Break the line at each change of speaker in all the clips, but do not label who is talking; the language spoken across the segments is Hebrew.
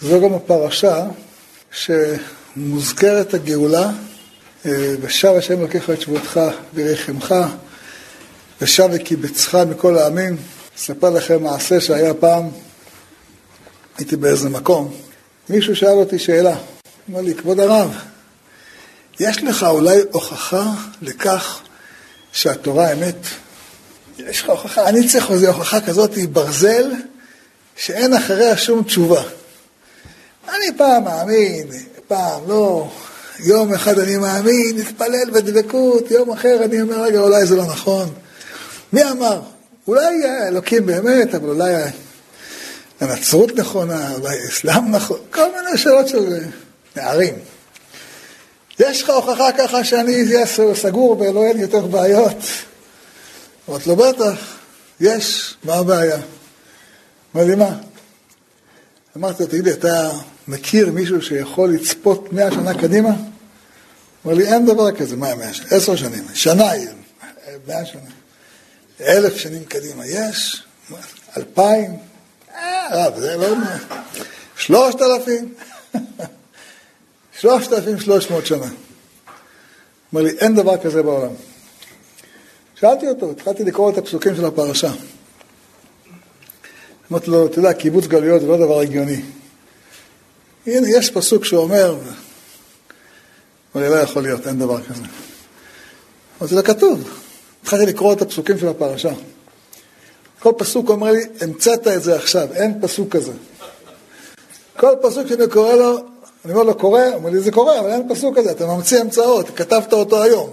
זו גם הפרשה שמוזכרת הגאולה, ושב השם לוקח את שבותך וירחמך, ושב וקיבצך מכל העמים. אספר לכם מעשה שהיה פעם, הייתי באיזה מקום, מישהו שאל אותי שאלה, אמר לי, כבוד הרב, יש לך אולי הוכחה לכך שהתורה אמת? יש לך הוכחה? אני צריך איזו הוכחה כזאת, ברזל, שאין אחריה שום תשובה. אני פעם מאמין, פעם לא, יום אחד אני מאמין, נתפלל בדבקות, יום אחר אני אומר, רגע, אולי זה לא נכון. מי אמר? אולי אלוקים באמת, אבל אולי הנצרות נכונה, אולי האסלאם נכון, כל מיני שאלות של נערים. יש לך הוכחה ככה שאני אהיה סגור ולא לי יותר בעיות? אמרת לו, בטח, יש, מה הבעיה? אמר לי, מה? אמרתי לו, תגידי, אתה מכיר מישהו שיכול לצפות מאה שנה קדימה? אמר לי, אין דבר כזה, מה מאה שנה? עשר שנים, שנה, מאה שנה. אלף שנים קדימה, יש? אלפיים? אה, זה לא... שלושת אלפים? שלושת אלפים שלוש מאות שנה. אמר לי, אין דבר כזה בעולם. שאלתי אותו, התחלתי לקרוא את הפסוקים של הפרשה. אמרתי לו, אתה יודע, קיבוץ גלויות זה לא דבר הגיוני. הנה, יש פסוק שאומר, אבל לא יכול להיות, אין דבר כזה. אמרתי לו, כתוב. התחלתי לקרוא את הפסוקים של הפרשה. כל פסוק אומר לי, המצאת את זה עכשיו, אין פסוק כזה. כל פסוק שאני קורא לו, אני אומר לו, קורא? אומר לי, זה קורה, אבל אין פסוק כזה, אתה ממציא המצאות, כתבת אותו היום.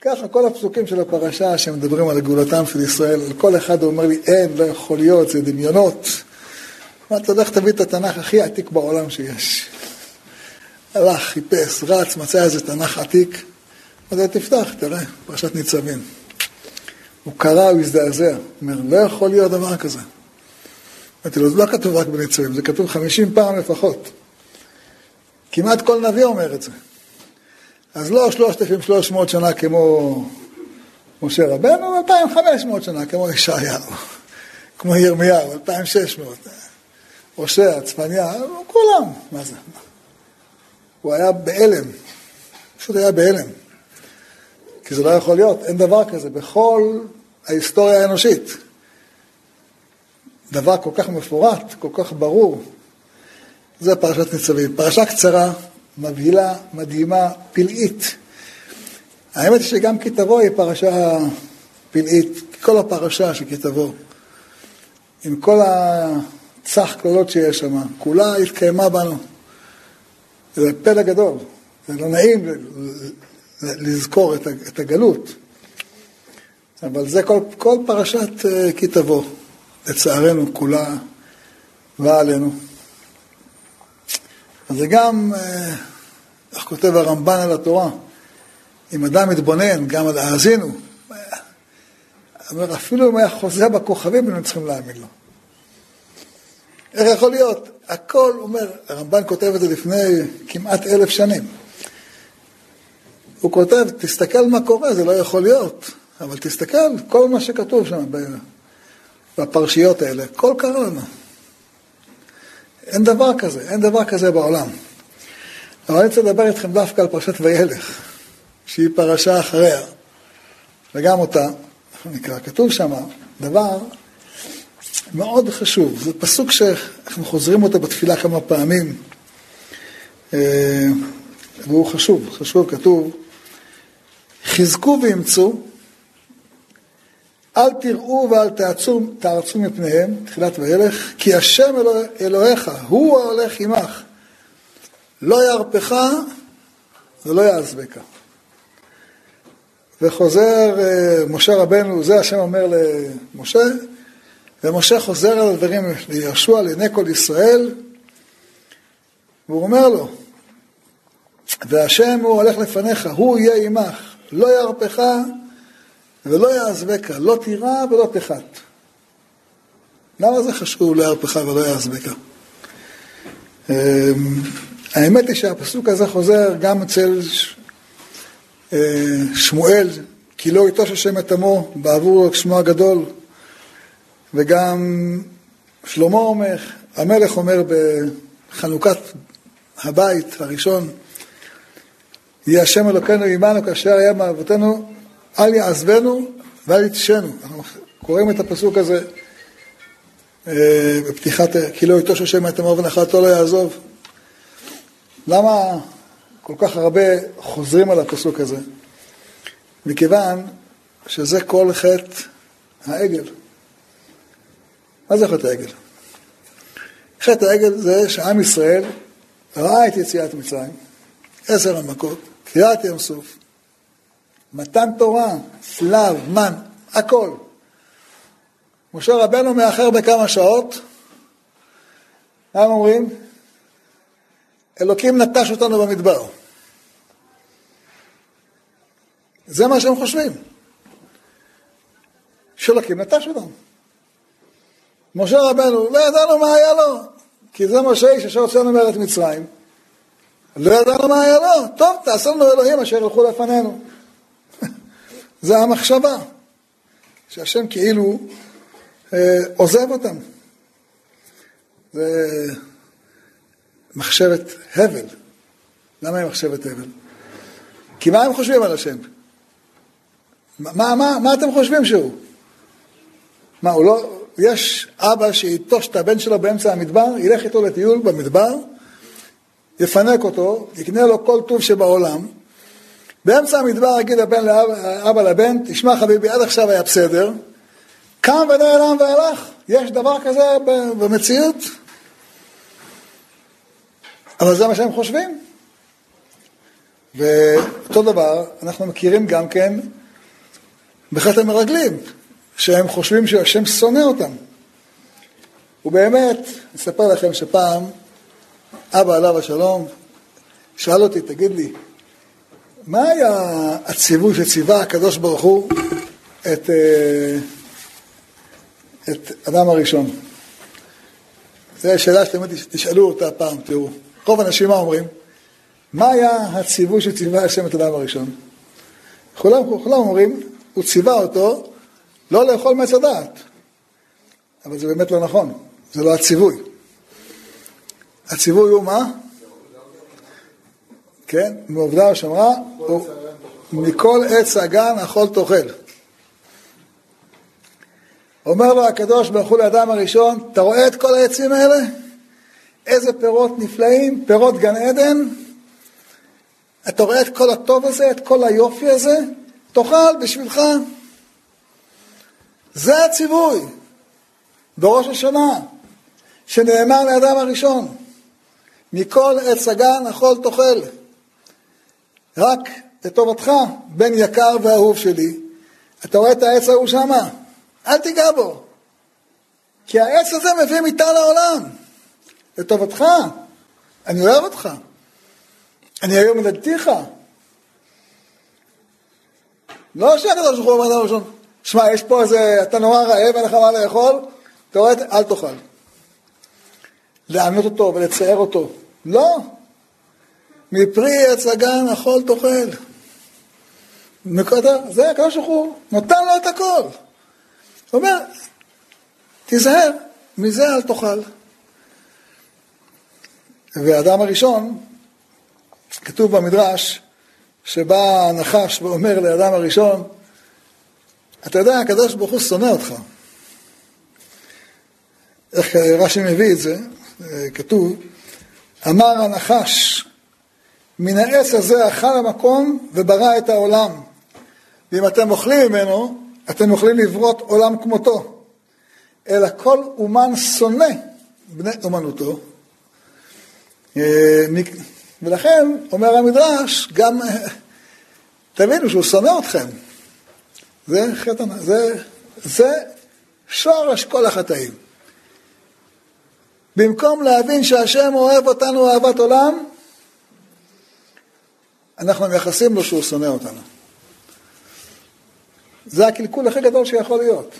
ככה כל הפסוקים של הפרשה שמדברים על גאולתם של ישראל, כל אחד אומר לי, אין, לא יכול להיות, זה דמיונות. אמרתי לו, לך תביא את התנ"ך הכי עתיק בעולם שיש. הלך, חיפש, רץ, מצא איזה תנ"ך עתיק. לו, תפתח, תראה, פרשת ניצבים. הוא קרא, הוא הזדעזע. הוא אומר, לא יכול להיות דבר כזה. אמרתי לו, זה לא כתוב רק בניצבים, זה כתוב חמישים פעם לפחות. כמעט כל נביא אומר את זה. אז לא 3,300 שנה כמו משה רבנו, 2,500 שנה כמו ישעיהו, כמו ירמיהו, 2,600. הושע, צפניה, כולם, מה זה? הוא היה בהלם, פשוט היה בהלם. כי זה לא יכול להיות, אין דבר כזה בכל ההיסטוריה האנושית. דבר כל כך מפורט, כל כך ברור. זה פרשת ניצבים. פרשה קצרה, מבהילה, מדהימה, פלאית. האמת היא שגם כי תבוא היא פרשה פלאית, כל הפרשה של כי תבוא, עם כל הצח כללות שיש שם, כולה התקיימה בנו. זה פלא גדול, זה לא נעים לזכור את הגלות, אבל זה כל, כל פרשת כי תבוא, לצערנו כולה באה עלינו. אז זה גם, איך כותב הרמב"ן על התורה, אם אדם מתבונן גם על האזינו, אומר, אפילו אם היה חוזה בכוכבים, היינו צריכים להאמין לו. איך יכול להיות? הכל, אומר, הרמב"ן כותב את זה לפני כמעט אלף שנים. הוא כותב, תסתכל מה קורה, זה לא יכול להיות, אבל תסתכל, כל מה שכתוב שם בפרשיות האלה, כל קרה. אין דבר כזה, אין דבר כזה בעולם. אבל אני רוצה לדבר איתכם דווקא על פרשת וילך, שהיא פרשה אחריה, וגם אותה, נקרא, כתוב שם דבר מאוד חשוב, זה פסוק שאנחנו חוזרים אותו בתפילה כמה פעמים, והוא חשוב, חשוב, כתוב, חזקו ואמצו, אל תראו ואל תעצו, תערצו מפניהם, תחילת וילך, כי השם אלוה, אלוהיך, הוא ההולך עמך, לא ירפך ולא יעזבך. וחוזר משה רבנו, זה השם אומר למשה, ומשה חוזר על הדברים ליהושע לעיני כל ישראל, והוא אומר לו, והשם הוא הולך לפניך, הוא יהיה עמך, לא ירפך ולא יעזבך, לא תירא ולא תחת. למה זה חשוב לא ירפך ולא יעזבך? האמת היא שהפסוק הזה חוזר גם אצל שמואל, כי לא יטוש השם את עמו בעבור שמו הגדול, וגם שלמה אומר, המלך אומר בחנוכת הבית הראשון, יהיה השם אלוקינו עמנו כאשר היה מאבותינו, אל יעזבנו ואל יתשנו. אנחנו קוראים את הפסוק הזה אה, בפתיחת, כי לא יטוש השם את עמו ונחלתו לא יעזוב. למה כל כך הרבה חוזרים על הפסוק הזה? מכיוון שזה כל חטא העגל. מה זה חטא העגל? חטא העגל זה שעם ישראל ראה את יציאת מצרים, עשר המכות, קריאת ים סוף, מתן תורה, צלב, מן, הכל. משה רבנו מאחר בכמה שעות, מה הם אומרים? אלוקים נטש אותנו במדבר. זה מה שהם חושבים. שאלוקים נטש אותנו. משה רבנו, לא ידענו מה היה לו, כי זה משה איש אשר הוצאנו מארץ מצרים. לא ידענו מה היה לו, טוב, תעשה לנו אלוהים אשר ילכו לפנינו. זה המחשבה, שהשם כאילו אה, עוזב אותם. זה מחשבת הבל. למה היא מחשבת הבל? כי מה הם חושבים על השם? מה, מה, מה אתם חושבים שהוא? מה, הוא לא... יש אבא שיטוש את הבן שלו באמצע המדבר, ילך איתו לטיול במדבר, יפנק אותו, יקנה לו כל טוב שבעולם. באמצע המדבר יגיד הבן לאבא לבן, תשמע חביבי, עד עכשיו היה בסדר, קם ונעלם והלך. יש דבר כזה במציאות? אבל זה מה שהם חושבים. ואותו דבר, אנחנו מכירים גם כן בחטא המרגלים, שהם חושבים שהשם שונא אותם. ובאמת, אספר לכם שפעם, אבא עליו השלום, שאל אותי, תגיד לי, מה היה הציווי שציווה הקדוש ברוך הוא את, אה, את אדם הראשון? זו שאלה שתמיד תשאלו אותה פעם, תראו. רוב האנשים מה אומרים? מה היה הציווי שציווה השם את אדם הראשון? כולם, כולם אומרים, הוא ציווה אותו לא לאכול מעץ הדעת. אבל זה באמת לא נכון, זה לא הציווי. הציווי הוא מה? כן, מעובדה ושמרה, מכל עץ הגן אכול תאכל. אומר לו הקדוש ברוך הוא לאדם הראשון, אתה רואה את כל העצים האלה? איזה פירות נפלאים, פירות גן עדן. אתה רואה את כל הטוב הזה, את כל היופי הזה? תאכל בשבילך. זה הציווי בראש השנה, שנאמר לאדם הראשון, מכל עץ הגן אכול תאכל. רק לטובתך, בן יקר ואהוב שלי, אתה רואה את העץ ההוא שמה? אל תיגע בו. כי העץ הזה מביא מיטה לעולם. לטובתך. אני אוהב אותך. אני היום מלדתיך. לא שהקדוש ברוך הוא אומר לנו ראשון, שמע, יש פה איזה, אתה נורא רעב, אין לך מה לאכול, אתה רואה, אל תאכל. לענות אותו ולצייר אותו. לא. מפרי עץ הגן אכול תאכל. זה הקדוש ברוך הוא נותן לו את הכל. הוא אומר, תיזהר, מזה אל תאכל. והאדם הראשון, כתוב במדרש, שבא הנחש ואומר לאדם הראשון, אתה יודע, הקדוש ברוך הוא שונא אותך. איך רש"י מביא את זה, כתוב, אמר הנחש, מן העץ הזה אכל המקום וברא את העולם. ואם אתם אוכלים ממנו, אתם יכולים לברות עולם כמותו. אלא כל אומן שונא בני אומנותו, אה, ולכן, אומר המדרש, גם תבינו שהוא שונא אתכם. זה חטא, זה, זה שורש כל החטאים. במקום להבין שהשם אוהב אותנו אהבת עולם, אנחנו מייחסים לו שהוא שונא אותנו. זה הקלקול הכי גדול שיכול להיות.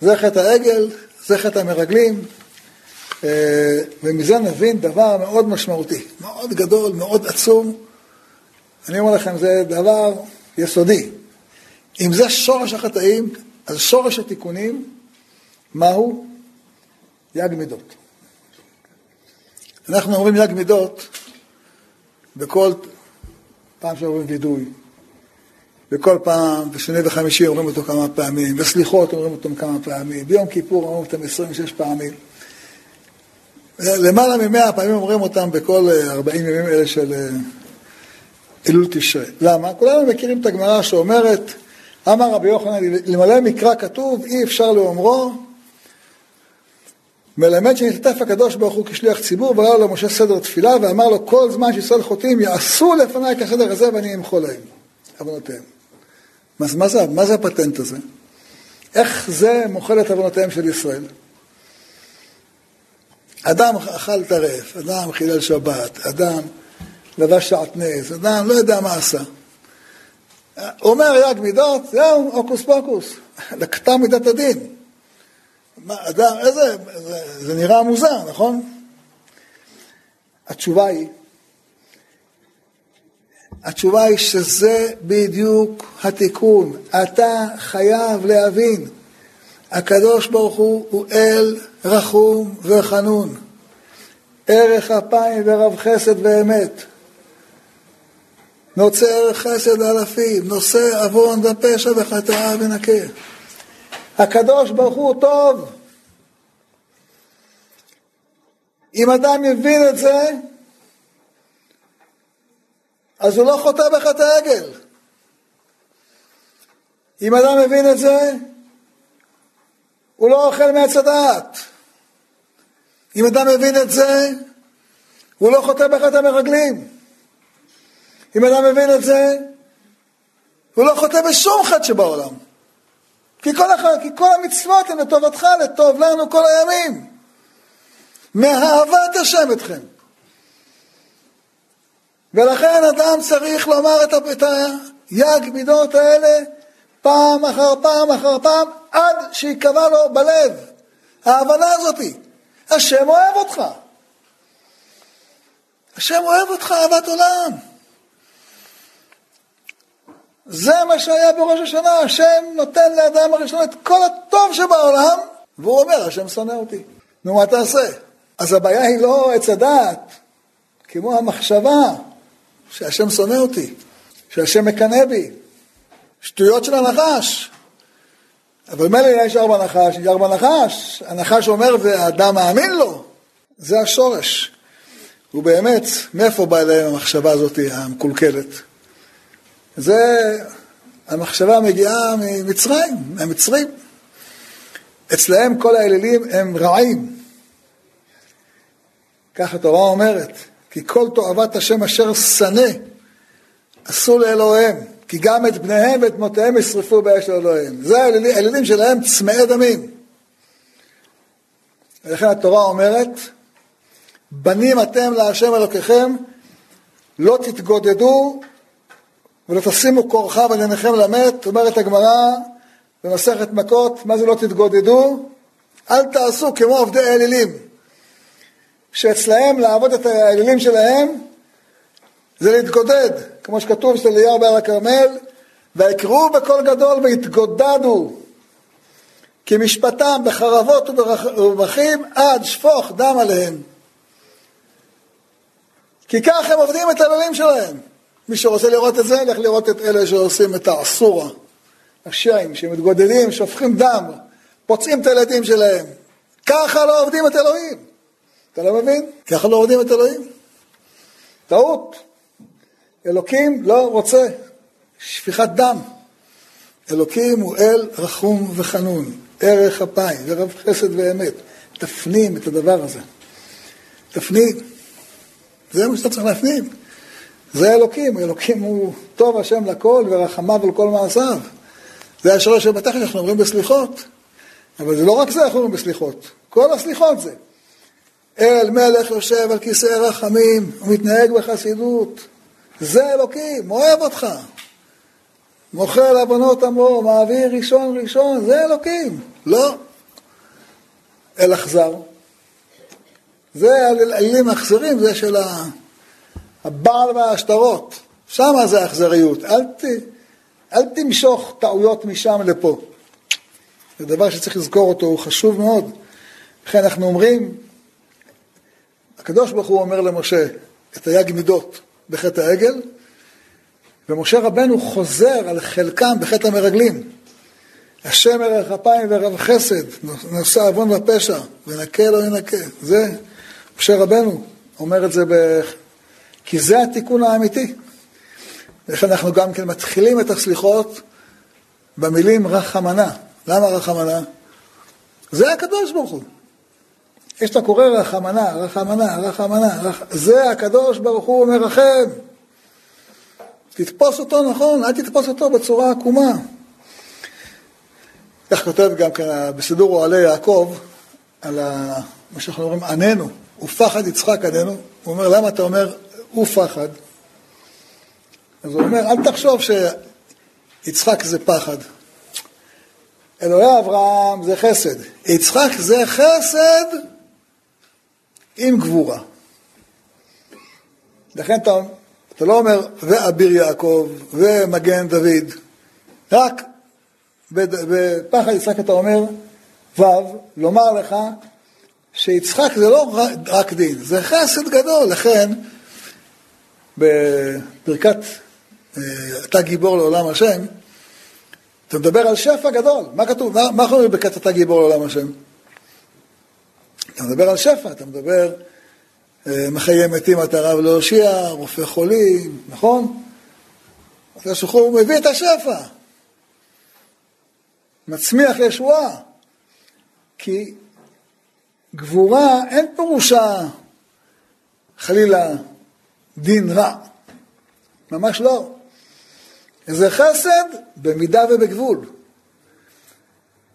זה חטא העגל, זה חטא המרגלים, אה, ומזה נבין דבר מאוד משמעותי, מאוד גדול, מאוד עצום. אני אומר לכם, זה דבר יסודי. אם זה שורש החטאים, אז שורש התיקונים, מהו? יג מידות. אנחנו אומרים יג מידות בכל פעם שאומרים וידוי, וכל פעם, בשני וחמישי אומרים אותו כמה פעמים, בסליחות אומרים אותו כמה פעמים, ביום כיפור אומרים אותם 26 פעמים. למעלה ממאה פעמים אומרים אותם בכל 40 ימים אלה של אה, אלול תשרי. למה? כולנו מכירים את הגמרא שאומרת, אמר רבי יוחנן, למלא מקרא כתוב, אי אפשר לאומרו, מלמד שנשתתף הקדוש ברוך הוא כשליח ציבור, וראה לו משה סדר תפילה, ואמר לו, כל זמן שישראל חוטאים, יעשו לפניי כסדר הזה, ואני אמחו להם, עוונותיהם. אז מה זה, מה זה הפטנט הזה? איך זה מוחל את עוונותיהם של ישראל? אדם אכל טרף, אדם חילל שבת, אדם לבש שעטנז, אדם לא יודע מה עשה. אומר יג מידות, זהו, הוקוס פוקוס, לקטה מידת הדין. מה, אדם, איזה, זה, זה נראה מוזר, נכון? התשובה היא, התשובה היא שזה בדיוק התיקון. אתה חייב להבין, הקדוש ברוך הוא הוא אל רחום וחנון, ערך אפיים ורב חסד ואמת. נוצא ערך חסד אלפים, נושא עוון ופשע וחטאה ונקה. הקדוש ברוך הוא טוב. אם אדם יבין את זה, אז הוא לא חוטא בחטא עגל. אם אדם מבין את זה, הוא לא אוכל מעץ הדעת. אם אדם מבין את זה, הוא לא חוטא בחטא המרגלים. אם אדם מבין את זה, הוא לא חוטא בשום חטא שבעולם. כי כל, הח... כי כל המצוות הן לטובתך, לטוב לנו כל הימים. מאהבת השם אתכם. ולכן אדם צריך לומר את, את היג מידות האלה פעם אחר פעם אחר פעם, עד שיקבע לו בלב ההבנה הזאתי. השם אוהב אותך. השם אוהב אותך אהבת עולם. זה מה שהיה בראש השנה, השם נותן לאדם הראשון את כל הטוב שבעולם, והוא אומר, השם שונא אותי. נו, מה תעשה? אז הבעיה היא לא עץ הדעת, כמו המחשבה שהשם שונא אותי, שהשם מקנא בי. שטויות של הנחש. אבל מילא נשאר בנחש, נשאר בנחש. הנחש אומר והאדם מאמין לו. זה השורש. ובאמת, מאיפה באה אליהם המחשבה הזאת המקולקלת? זה, המחשבה מגיעה ממצרים, מהמצרים. אצלהם כל האלילים הם רעים. כך התורה אומרת, כי כל תועבת השם אשר שנא עשו לאלוהיהם, כי גם את בניהם ואת בנותיהם ישרפו באש לאלוהיהם. זה האלילים שלהם צמאי דמים. ולכן התורה אומרת, בנים אתם להשם אלוקיכם, לא תתגודדו ולא תשימו כורחה בניניכם למת, אומרת הגמרא במסכת מכות, מה זה לא תתגודדו? אל תעשו כמו עובדי האלילים. שאצלהם לעבוד את האלילים שלהם זה להתגודד, כמו שכתוב אצל אליהו בהר הכרמל, ויקראו בקול גדול והתגודדו, כי משפטם בחרבות ובבכים עד שפוך דם עליהם. כי כך הם עובדים את האלילים שלהם. מי שרוצה לראות את זה, לך לראות את אלה שעושים את האסורה, השיים, שמתגודדים, שופכים דם, פוצעים את הילדים שלהם. ככה לא עובדים את אלוהים. אתה לא מבין? ככה לא עובדים את אלוהים. טעות. אלוקים לא רוצה שפיכת דם. אלוקים הוא אל רחום וחנון, ערך אפיים ורב חסד ואמת. תפנים את הדבר הזה. תפנים. זה מה שאתה צריך להפנים. זה אלוקים, אלוקים הוא טוב השם לכל ורחמיו על כל מעשיו. זה השלוש שבתחת שאנחנו אומרים בסליחות. אבל זה לא רק זה אנחנו אומרים בסליחות, כל הסליחות זה. אל מלך יושב על כיסא רחמים ומתנהג בחסידות. זה אלוקים, אוהב אותך. מוכר לעוונות עמו, מעביר ראשון ראשון, זה אלוקים. לא. אל אכזר. זה האלילים האכזרים, זה של הבעל והשטרות. שם זה האכזריות. אל, ת, אל תמשוך טעויות משם לפה. זה דבר שצריך לזכור אותו, הוא חשוב מאוד. לכן אנחנו אומרים, הקדוש ברוך הוא אומר למשה, את היג מידות בחטא העגל, ומשה רבנו חוזר על חלקם בחטא המרגלים. השם ערך אפיים ורב חסד, נושא עוון ופשע, ונקה לא ינקה. זה, משה רבנו אומר את זה. כי זה התיקון האמיתי. לכן אנחנו גם כן מתחילים את הסליחות במילים רחמנה. למה רחמנה? זה הקדוש ברוך הוא. יש את הקורא רחמנה, רחמנה, רחמנה, רח... זה הקדוש ברוך הוא מרחם. תתפוס אותו נכון, אל תתפוס אותו בצורה עקומה. כך כותב גם כן בסידור אוהלי יעקב, על ה... מה שאנחנו אומרים, עננו, ופחד יצחק עננו. הוא אומר, למה אתה אומר ופחד? אז הוא אומר, אל תחשוב שיצחק זה פחד. אלוהי אברהם זה חסד. יצחק זה חסד עם גבורה. לכן אתה, אתה לא אומר, ואביר יעקב, ומגן דוד, רק בפחד יצחק אתה אומר, ו', לומר לך שיצחק זה לא רק דין, זה חסד גדול, לכן בפרקת אה, אתה גיבור לעולם השם, אתה מדבר על שפע גדול, מה כתוב, מה, מה אנחנו בקטע אתה גיבור לעולם השם? אתה מדבר על שפע, אתה מדבר אה, מחיי מתים אתה רב להושיע, רופא חולים, נכון? הקדוש ברוך הוא מביא את השפע, מצמיח ישועה, כי גבורה אין פירושה חלילה דין רע, ממש לא. זה חסד במידה ובגבול.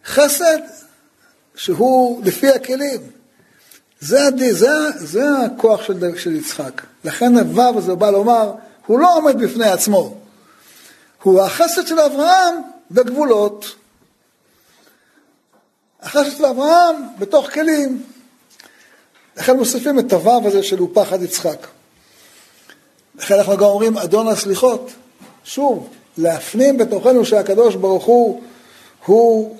חסד שהוא לפי הכלים. זה, הדי, זה, זה הכוח של, של יצחק. לכן הוו הזה בא לומר, הוא לא עומד בפני עצמו. הוא החסד של אברהם בגבולות. החסד של אברהם בתוך כלים. לכן מוסיפים את הוו הזה של הוא פחד יצחק. לכן אנחנו גם אומרים אדון הסליחות. שוב, להפנים בתוכנו שהקדוש ברוך הוא הוא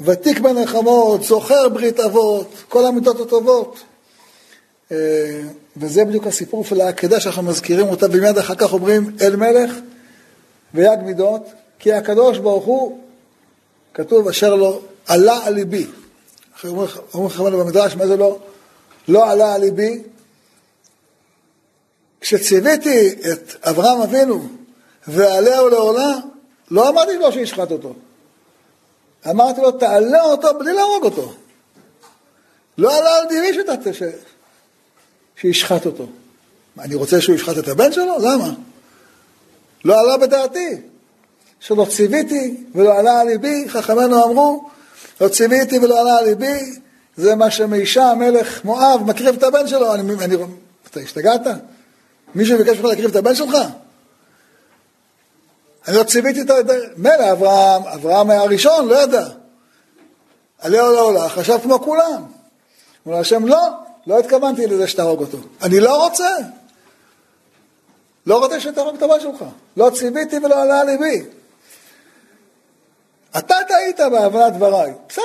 ותיק בנחמות, זוכר ברית אבות, כל המידות הטובות. אה, וזה בדיוק הסיפור של העקדה שאנחנו מזכירים אותה, ומיד אחר כך אומרים אל מלך ויג מידות, כי הקדוש ברוך הוא, כתוב אשר לו, עלה על ליבי. אומרים חכמינו במדרש, מה זה לא? לא עלה על ליבי. כשציוויתי את אברהם אבינו ועלהו לעולה, לא אמרתי לו שישחט אותו. אמרתי לו, תעלה אותו בלי להרוג אותו. לא עלה על דירי שתת... ש... שישחט אותו. אני רוצה שהוא ישחט את הבן שלו? למה? לא עלה בדעתי. שלא ציוויתי ולא עלה על ליבי, חכמינו אמרו, לא ציוויתי ולא עלה על ליבי, זה מה שמישה מלך מואב מקריב את הבן שלו. אני, אני, אתה השתגעת? מישהו ביקש ממך להקריב את הבן שלך? אני לא ציוויתי את ה... מילא אברהם, אברהם היה הראשון, לא ידע. עליה או לעולה, חשב כמו כולם. אמר השם, לא, לא התכוונתי לזה שתהרוג אותו. אני לא רוצה. לא רוצה שתהרוג את הבן שלך. לא ציוויתי ולא עלה ליבי. אתה טעית בהבנת דבריי, בסדר.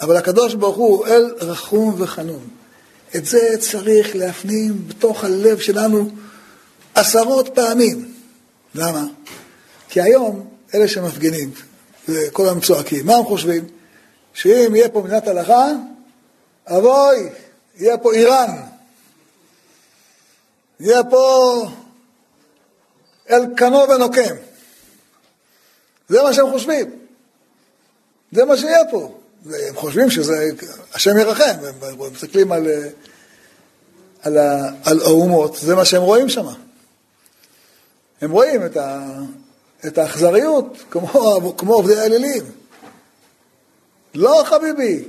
אבל הקדוש ברוך הוא אל רחום וחנון. את זה צריך להפנים בתוך הלב שלנו. עשרות פעמים. למה? כי היום אלה שמפגינים, וכולם צועקים, מה הם חושבים? שאם יהיה פה מדינת הלכה, אבוי, יהיה פה איראן, יהיה פה אלקנו ונוקם. זה מה שהם חושבים. זה מה שיהיה פה. הם חושבים שזה, השם ירחם, הם מסתכלים על, על, על האומות, זה מה שהם רואים שם. הם רואים את, ה, את האכזריות, כמו, כמו עובדי האלילים. לא חביבי,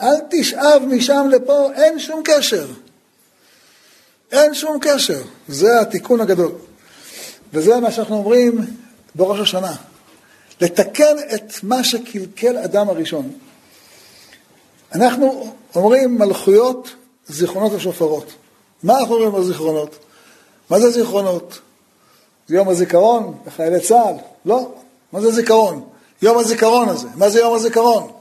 אל תשאב משם לפה, אין שום קשר. אין שום קשר. זה התיקון הגדול. וזה מה שאנחנו אומרים בראש השנה. לתקן את מה שקלקל אדם הראשון. אנחנו אומרים מלכויות, זיכרונות ושופרות. מה אנחנו אומרים על זיכרונות? מה זה זיכרונות? יום הזיכרון לחיילי צה"ל? לא. מה זה זיכרון? יום הזיכרון הזה. מה זה יום הזיכרון?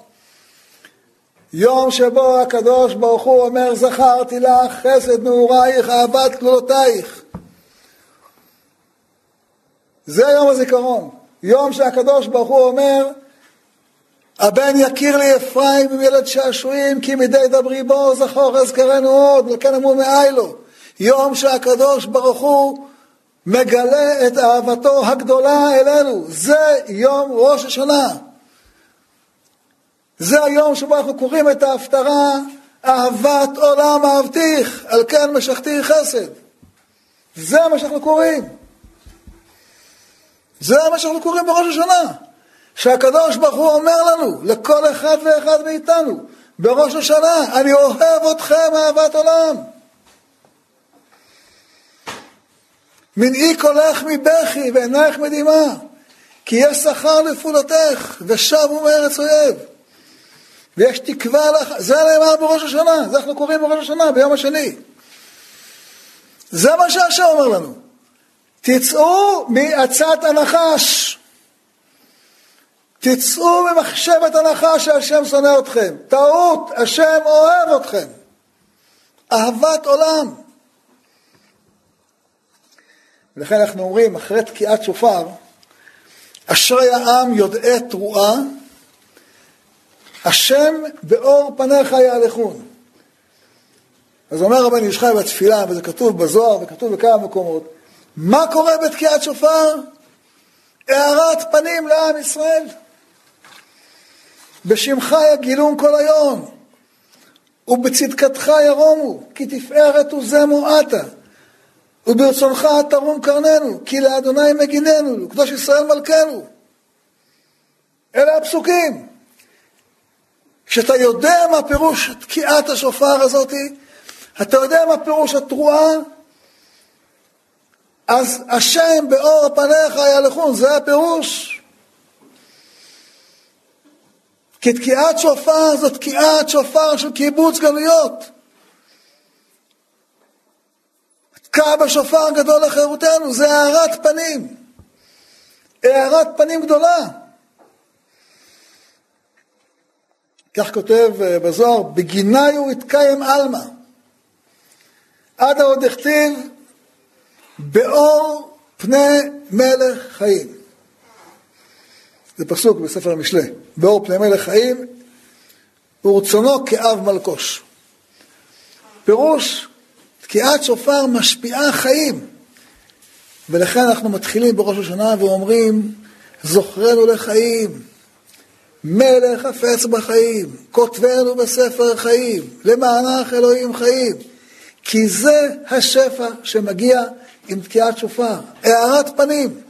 יום שבו הקדוש ברוך הוא אומר זכרתי לך חסד נעורייך אהבת כלולותייך זה יום הזיכרון יום שהקדוש ברוך הוא אומר הבן יכיר לי אפרים עם ילד שעשועים כי מדי דברי בו זכור אזכרנו עוד ולכן אמרו מאי לו יום שהקדוש ברוך הוא מגלה את אהבתו הגדולה אלינו זה יום ראש השנה זה היום שבו אנחנו קוראים את ההפטרה, אהבת עולם אהבתיך, על כן משכתי חסד. זה מה שאנחנו קוראים. זה מה שאנחנו קוראים בראש השנה. שהקדוש ברוך הוא אומר לנו, לכל אחד ואחד מאיתנו, בראש השנה, אני אוהב אתכם אהבת עולם. מנעי קולך מבכי ועינייך מדמעה, כי יש שכר לפעולתך, ושבו מארץ אויב. ויש תקווה, לח... זה נאמר בראש השנה, זה אנחנו קוראים בראש השנה, ביום השני. זה מה שהשם אומר לנו. תצאו מעצת הנחש. תצאו ממחשבת הנחש שהשם שונא אתכם. טעות, השם אוהב אתכם. אהבת עולם. ולכן אנחנו אומרים, אחרי תקיעת שופר, אשרי העם יודעי תרועה השם באור פניך יהלכון. אז אומר רבן איש בתפילה, וזה כתוב בזוהר וכתוב בכמה מקומות, מה קורה בתקיעת שופר? הארת פנים לעם ישראל. בשמך יגילון כל היום, ובצדקתך ירומו, כי תפארת וזמו עתה, וברצונך תרום קרננו, כי לאדוני מגיננו, לקדוש ישראל מלכנו. אלה הפסוקים. כשאתה יודע מה פירוש תקיעת השופר הזאת, אתה יודע מה פירוש התרועה, אז השם באור פניך יהלכון, זה הפירוש. כי תקיעת שופר זו תקיעת שופר של קיבוץ גלויות. תקע בשופר גדול לחירותנו, זה הארת פנים. הארת פנים גדולה. כך כותב אה, בזוהר, בגיניו יתקיים עלמא. עד עוד הכתיב באור פני מלך חיים. זה פסוק בספר המשלי. באור פני מלך חיים ורצונו כאב מלקוש. פירוש, תקיעת שופר משפיעה חיים. ולכן אנחנו מתחילים בראש השנה ואומרים, זוכרנו לחיים, מלך חפץ בחיים, כותבנו בספר חיים, למענך אלוהים חיים. כי זה השפע שמגיע עם תקיעת שופר, הארת פנים,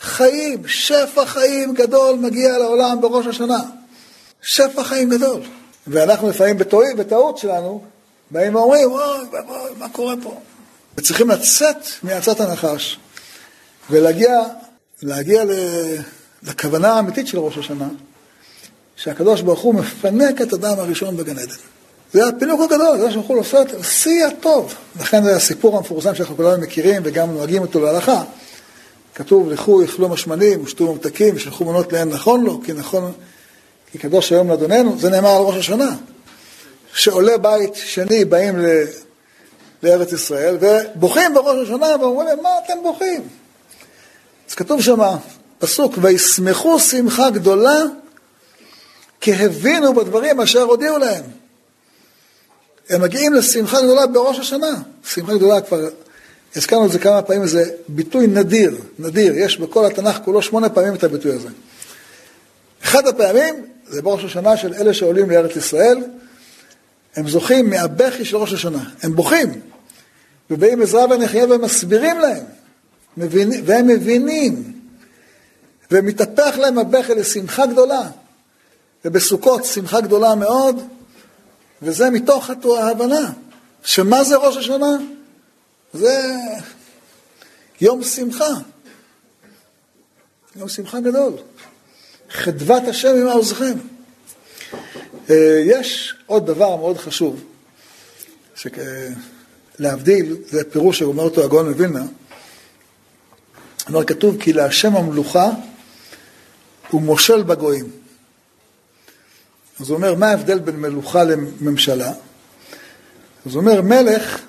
חיים, שפע חיים גדול מגיע לעולם בראש השנה. שפע חיים גדול. ואנחנו לפעמים בטעות, בטעות שלנו, באים ואומרים, אוי, אוי, מה קורה פה? וצריכים לצאת מעצת הנחש ולהגיע להגיע לכוונה האמיתית של ראש השנה, שהקדוש ברוך הוא מפנק את אדם הראשון בגן עדן. זה הפינוק הגדול, זה שהלכו לעשות שיא הטוב. לכן זה הסיפור המפורסם שאנחנו כולנו מכירים וגם נוהגים אותו להלכה. כתוב, לכו יאכלו משמנים ושתו ממתקים ושלחו מנות לאין נכון לו, כי נכון, כי קדוש היום לאדוננו, זה נאמר על ראש השנה. שעולה בית שני באים ל... לארץ ישראל ובוכים בראש השנה ואומרים להם, מה אתם בוכים? אז כתוב שם, פסוק, וישמחו שמחה גדולה כי הבינו בדברים אשר הודיעו להם. הם מגיעים לשמחה גדולה בראש השנה. שמחה גדולה כבר, הזכרנו את זה כמה פעמים, זה ביטוי נדיר, נדיר. יש בכל התנ"ך כולו שמונה פעמים את הביטוי הזה. אחד הפעמים זה בראש השנה של אלה שעולים לארץ ישראל, הם זוכים מהבכי של ראש השנה. הם בוכים, ובאים עזרא ונחיה ומסבירים להם, מבין, והם מבינים, ומתהפך להם הבכי לשמחה גדולה. ובסוכות שמחה גדולה מאוד, וזה מתוך ההבנה שמה זה ראש השנה? זה יום שמחה, יום שמחה גדול. חדוות השם עם עוזכם. אה, יש עוד דבר מאוד חשוב, להבדיל, זה פירוש שאומר אותו הגאון מווילנה, אומר כתוב כי להשם המלוכה הוא מושל בגויים. אז הוא אומר, מה ההבדל בין מלוכה לממשלה? אז הוא אומר, מלך,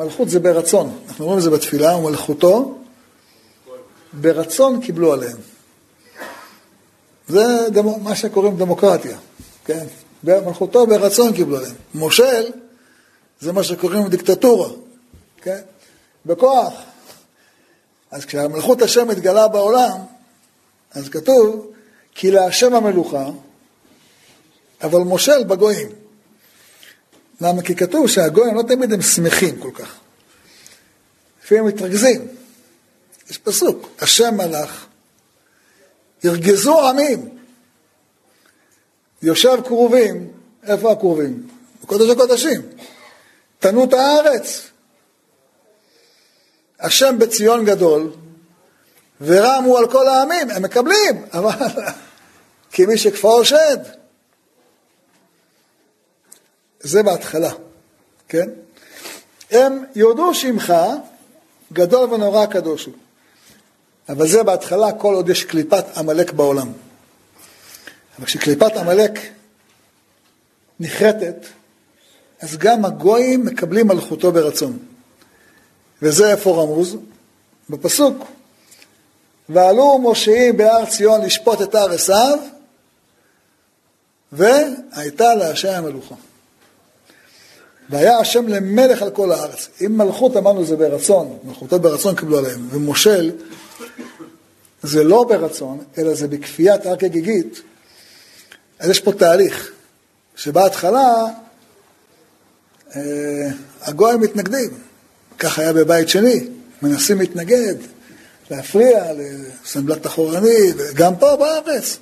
מלכות זה ברצון. אנחנו רואים את זה בתפילה, ומלכותו ברצון קיבלו עליהם. זה דמו, מה שקוראים דמוקרטיה, כן? מלכותו ברצון קיבלו עליהם. מושל זה מה שקוראים דיקטטורה, כן? בכוח. אז כשהמלכות השם מתגלה בעולם, אז כתוב, כי להשם המלוכה, אבל מושל בגויים. למה? כי כתוב שהגויים לא תמיד הם שמחים כל כך. לפעמים מתרכזים. יש פסוק, השם מלך, ירגזו עמים. יושב כרובים, איפה הכרובים? בקודש הקודשים. תנו את הארץ. השם בציון גדול, ורמו על כל העמים, הם מקבלים, אבל כי מי שכפאו שד. זה בהתחלה, כן? הם יודו שמך, גדול ונורא קדוש הוא. אבל זה בהתחלה, כל עוד יש קליפת עמלק בעולם. אבל כשקליפת עמלק נחרטת, אז גם הגויים מקבלים מלכותו ברצון. וזה איפה רמוז? בפסוק. ועלו מושעים בהר ציון לשפוט את הר עשיו, והייתה להשם המלוכה. והיה השם למלך על כל הארץ. אם מלכות אמרנו זה ברצון, מלכותו ברצון קיבלו עליהם, ומושל זה לא ברצון, אלא זה בכפיית הר כגיגית, אז יש פה תהליך, שבהתחלה אה, הגויים מתנגדים, כך היה בבית שני, מנסים להתנגד, להפריע לסנבלת אחורני, וגם פה בארץ.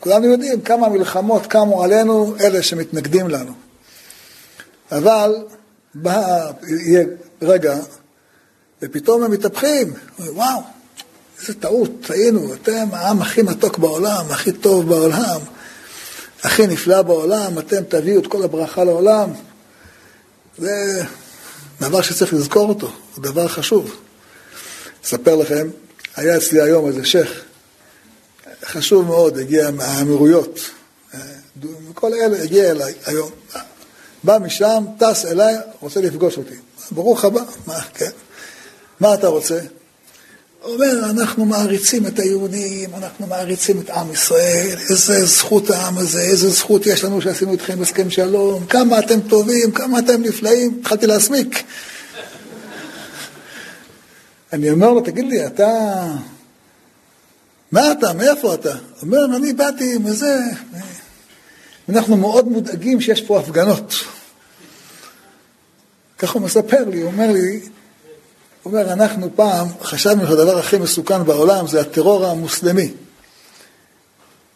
כולנו יודעים כמה מלחמות קמו עלינו אלה שמתנגדים לנו. אבל בא, יהיה רגע, ופתאום הם מתהפכים, וואו, איזה טעות, טעינו, אתם העם הכי מתוק בעולם, הכי טוב בעולם, הכי נפלא בעולם, אתם תביאו את כל הברכה לעולם. זה דבר שצריך לזכור אותו, זה דבר חשוב. אספר לכם, היה אצלי היום איזה שייח' חשוב מאוד, הגיע מהאמירויות, כל אלה הגיע אליי היום. בא משם, טס אליי, רוצה לפגוש אותי. ברוך הבא, מה, כן? מה אתה רוצה? הוא אומר, אנחנו מעריצים את היהודים, אנחנו מעריצים את עם ישראל, איזה זכות העם הזה, איזה זכות יש לנו שעשינו איתכם הסכם שלום, כמה אתם טובים, כמה אתם נפלאים, התחלתי להסמיק. אני אומר לו, תגיד לי, אתה... מה אתה, מאיפה אתה? אומר, אני באתי מזה... אנחנו מאוד מודאגים שיש פה הפגנות. ככה הוא מספר לי, הוא אומר לי, הוא אומר, אנחנו פעם חשבנו שהדבר הכי מסוכן בעולם זה הטרור המוסלמי.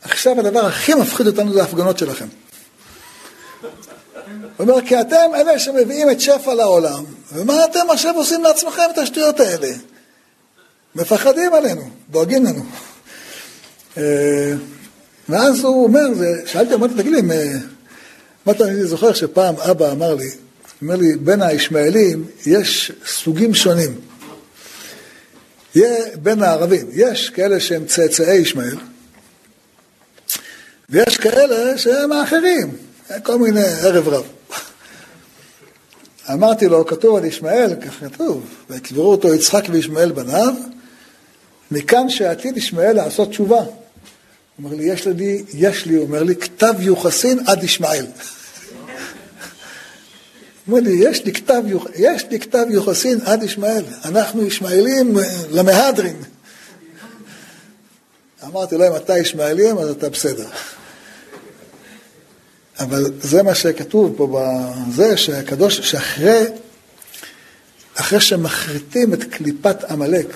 עכשיו הדבר הכי מפחיד אותנו זה ההפגנות שלכם. הוא אומר, כי אתם אלה שמביאים את שפע לעולם, ומה אתם עכשיו עושים לעצמכם את השטויות האלה? מפחדים עלינו, דואגים לנו. ואז הוא אומר, שאלתי, אמרתי, תגיד לי, אמרתי, אני זוכר שפעם אבא אמר לי, אומר לי, בין הישמעאלים יש סוגים שונים. יהיה בין הערבים, יש כאלה שהם צאצאי ישמעאל, ויש כאלה שהם האחרים, כל מיני ערב רב. אמרתי לו, כתוב על ישמעאל, כך כתוב, ויקברו אותו יצחק וישמעאל בניו, מכאן שעתיד ישמעאל לעשות תשובה. אומר לי, יש לי, יש לי, אומר לי, כתב יוחסין עד ישמעאל. אומר לי, יש לי כתב, יש לי כתב יוחסין עד ישמעאל, אנחנו ישמעאלים למהדרין. אמרתי לו, אם אתה ישמעאלים, אז אתה בסדר. אבל זה מה שכתוב פה בזה, שהקדוש, שאחרי אחרי שמחריטים את קליפת עמלק,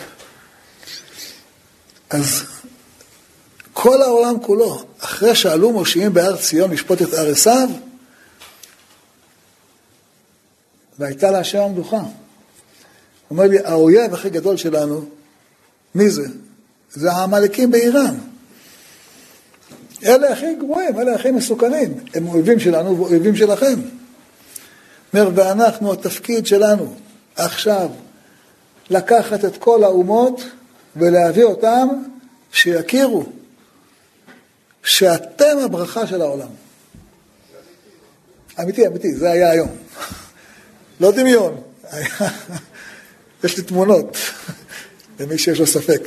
אז כל העולם כולו, אחרי שעלו מושיעים בהר ציון לשפוט את הר עשיו, והייתה להשם המדוכה. הוא אומר לי, האויב הכי גדול שלנו, מי זה? זה העמלקים באיראן. אלה הכי גרועים, אלה הכי מסוכנים. הם אויבים שלנו ואויבים שלכם. אומר, ואנחנו, התפקיד שלנו עכשיו, לקחת את כל האומות ולהביא אותם שיכירו שאתם הברכה של העולם. אמיתי, אמיתי, זה היה היום. לא דמיון, יש לי תמונות, למי שיש לו ספק.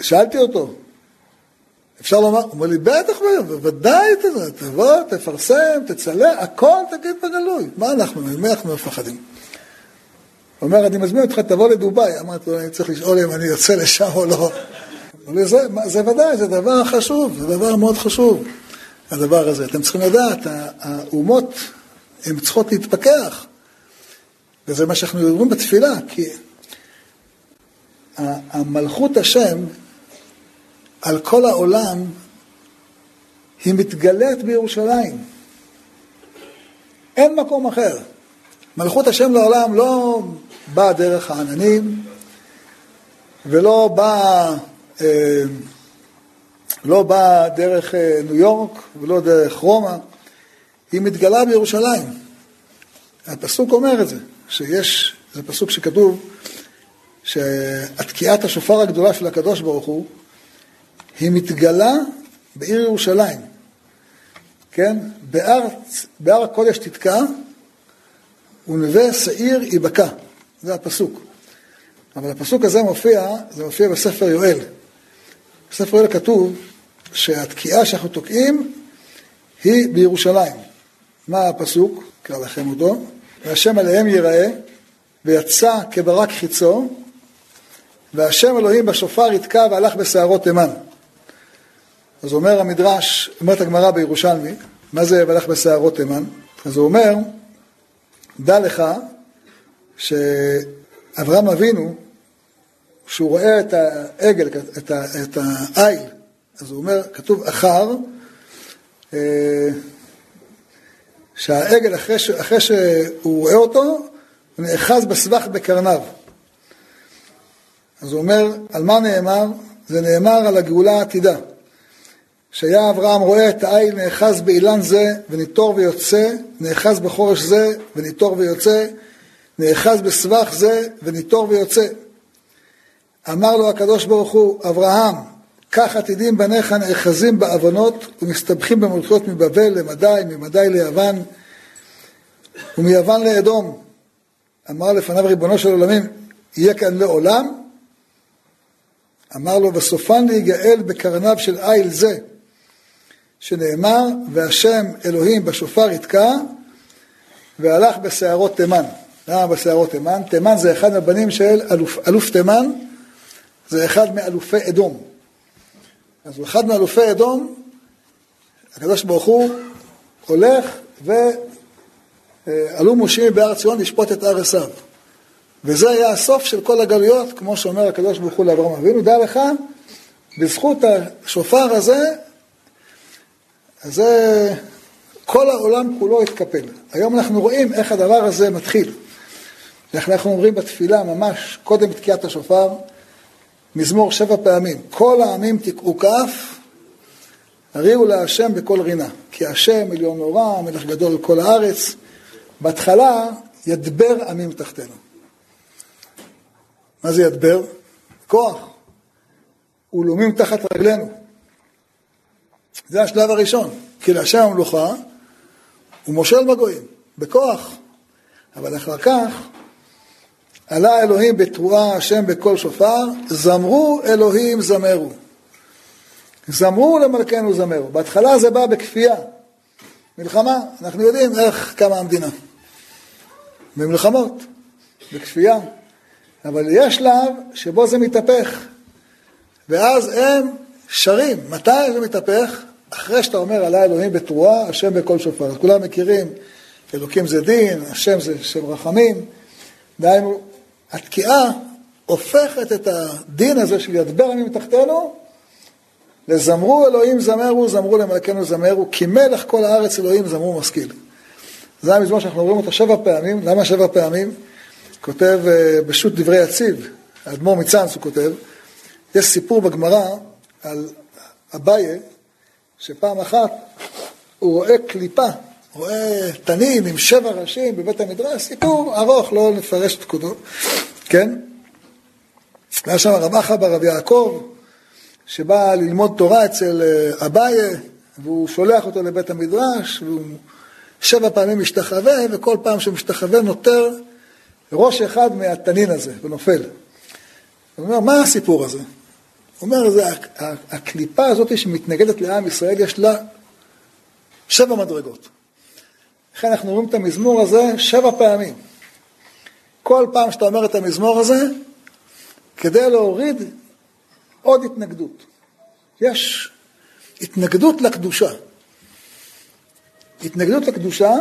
שאלתי אותו, אפשר לומר, הוא אומר לי, בטח, בוודאי, תבוא, תפרסם, תצלם, הכל תגיד בגלוי. מה אנחנו, ממי אנחנו מפחדים? הוא אומר, אני מזמין אותך, תבוא לדובאי. אמרתי לו, אני צריך לשאול אם אני יוצא לשם או לא. הוא זה, ודאי, זה דבר חשוב, זה דבר מאוד חשוב, הדבר הזה. אתם צריכים לדעת, האומות, הן צריכות להתפכח. וזה מה שאנחנו מדברים בתפילה, כי המלכות השם על כל העולם, היא מתגלית בירושלים. אין מקום אחר. מלכות השם לעולם לא באה דרך העננים, ולא באה, אה, לא באה דרך אה, ניו יורק, ולא דרך רומא, היא מתגלה בירושלים. הפסוק אומר את זה, שיש, זה פסוק שכתוב, שהתקיעת השופר הגדולה של הקדוש ברוך הוא, היא מתגלה בעיר ירושלים, כן? בהר, בהר הקודש תתקע ונווה שעיר ייבקע, זה הפסוק. אבל הפסוק הזה מופיע, זה מופיע בספר יואל. בספר יואל כתוב שהתקיעה שאנחנו תוקעים היא בירושלים. מה הפסוק? אקרא לכם אותו. והשם עליהם ייראה, ויצא כברק חיצו, והשם אלוהים בשופר יתקע והלך בשערות תימן. אז אומר המדרש, אומרת הגמרא בירושלמי, מה זה והלך בשערות תימן? אז הוא אומר, דע לך שאברהם אבינו, כשהוא רואה את העגל, את, העיל, אז הוא אומר, כתוב אחר, אה, שהעגל אחרי, ש, אחרי שהוא רואה אותו, הוא נאחז בסבך בקרניו. אז הוא אומר, על מה נאמר? זה נאמר על הגאולה העתידה. שהיה אברהם רואה את העיל נאחז באילן זה וניטור ויוצא, נאחז בחורש זה וניטור ויוצא, נאחז בסבך זה וניטור ויוצא. אמר לו הקדוש ברוך הוא, אברהם, כך עתידים בניך נאחזים בעוונות ומסתבכים במלכות מבבל למדי, ממדי ליוון ומיוון לאדום. אמר לפניו ריבונו של עולמים, יהיה כאן לעולם? אמר לו, בסופן להיגאל בקרניו של איל זה. שנאמר, והשם אלוהים בשופר יתקע, והלך בשערות תימן. למה בשערות תימן? תימן זה אחד מהבנים של אלוף, אלוף תימן, זה אחד מאלופי אדום. אז הוא אחד מאלופי אדום, הקדוש ברוך הוא הולך ועלו מושיעים בהר ציון לשפוט את הר עשיו. וזה היה הסוף של כל הגלויות, כמו שאומר הקדוש ברוך הוא לאברהם אבינו, דע לך, בזכות השופר הזה זה, כל העולם כולו התקפל. היום אנחנו רואים איך הדבר הזה מתחיל. איך אנחנו אומרים בתפילה ממש קודם תקיעת השופר, מזמור שבע פעמים. כל העמים תקעו כף, הריעו להשם בכל רינה. כי השם עליון נורא, מלך גדול על כל הארץ. בהתחלה ידבר עמים תחתינו. מה זה ידבר? כוח. ולאומים תחת רגלינו. זה השלב הראשון. כי להשם המלוכה הוא מושל בגויים, בכוח. אבל אחר כך עלה אלוהים בתרועה השם בקול שופר, זמרו אלוהים זמרו. זמרו למלכנו זמרו. בהתחלה זה בא בכפייה. מלחמה, אנחנו יודעים איך קמה המדינה. במלחמות, בכפייה. אבל יש שלב שבו זה מתהפך. ואז הם שרים. מתי זה מתהפך? אחרי שאתה אומר עלי אלוהים בתרועה, השם בקול שופר. כולם מכירים, אלוקים זה דין, השם זה שם רחמים. דהיינו, התקיעה הופכת את הדין הזה של ידבר עמים מתחתנו לזמרו אלוהים זמרו, זמרו למלכנו זמרו, כי מלך כל הארץ אלוהים זמרו משכיל. זה המזמור שאנחנו רואים אותו שבע פעמים, למה שבע פעמים? כותב אה, בשו"ת דברי יציב, האדמו"ר מצאנז הוא כותב, יש סיפור בגמרא על אביי, שפעם אחת הוא רואה קליפה, רואה תנין עם שבע ראשים בבית המדרש, סיפור ארוך, לא נפרש את פקודו, כן? היה שם רב אחא ברב יעקב, שבא ללמוד תורה אצל אה, אביי, והוא שולח אותו לבית המדרש, והוא שבע פעמים משתחווה, וכל פעם שהוא משתחווה נותר ראש אחד מהתנין הזה, ונופל. הוא אומר, מה הסיפור הזה? הוא אומר, זה, הקליפה הזאת שמתנגדת לעם ישראל, יש לה שבע מדרגות. לכן אנחנו אומרים את המזמור הזה שבע פעמים. כל פעם שאתה אומר את המזמור הזה, כדי להוריד עוד התנגדות. יש התנגדות לקדושה. התנגדות לקדושה,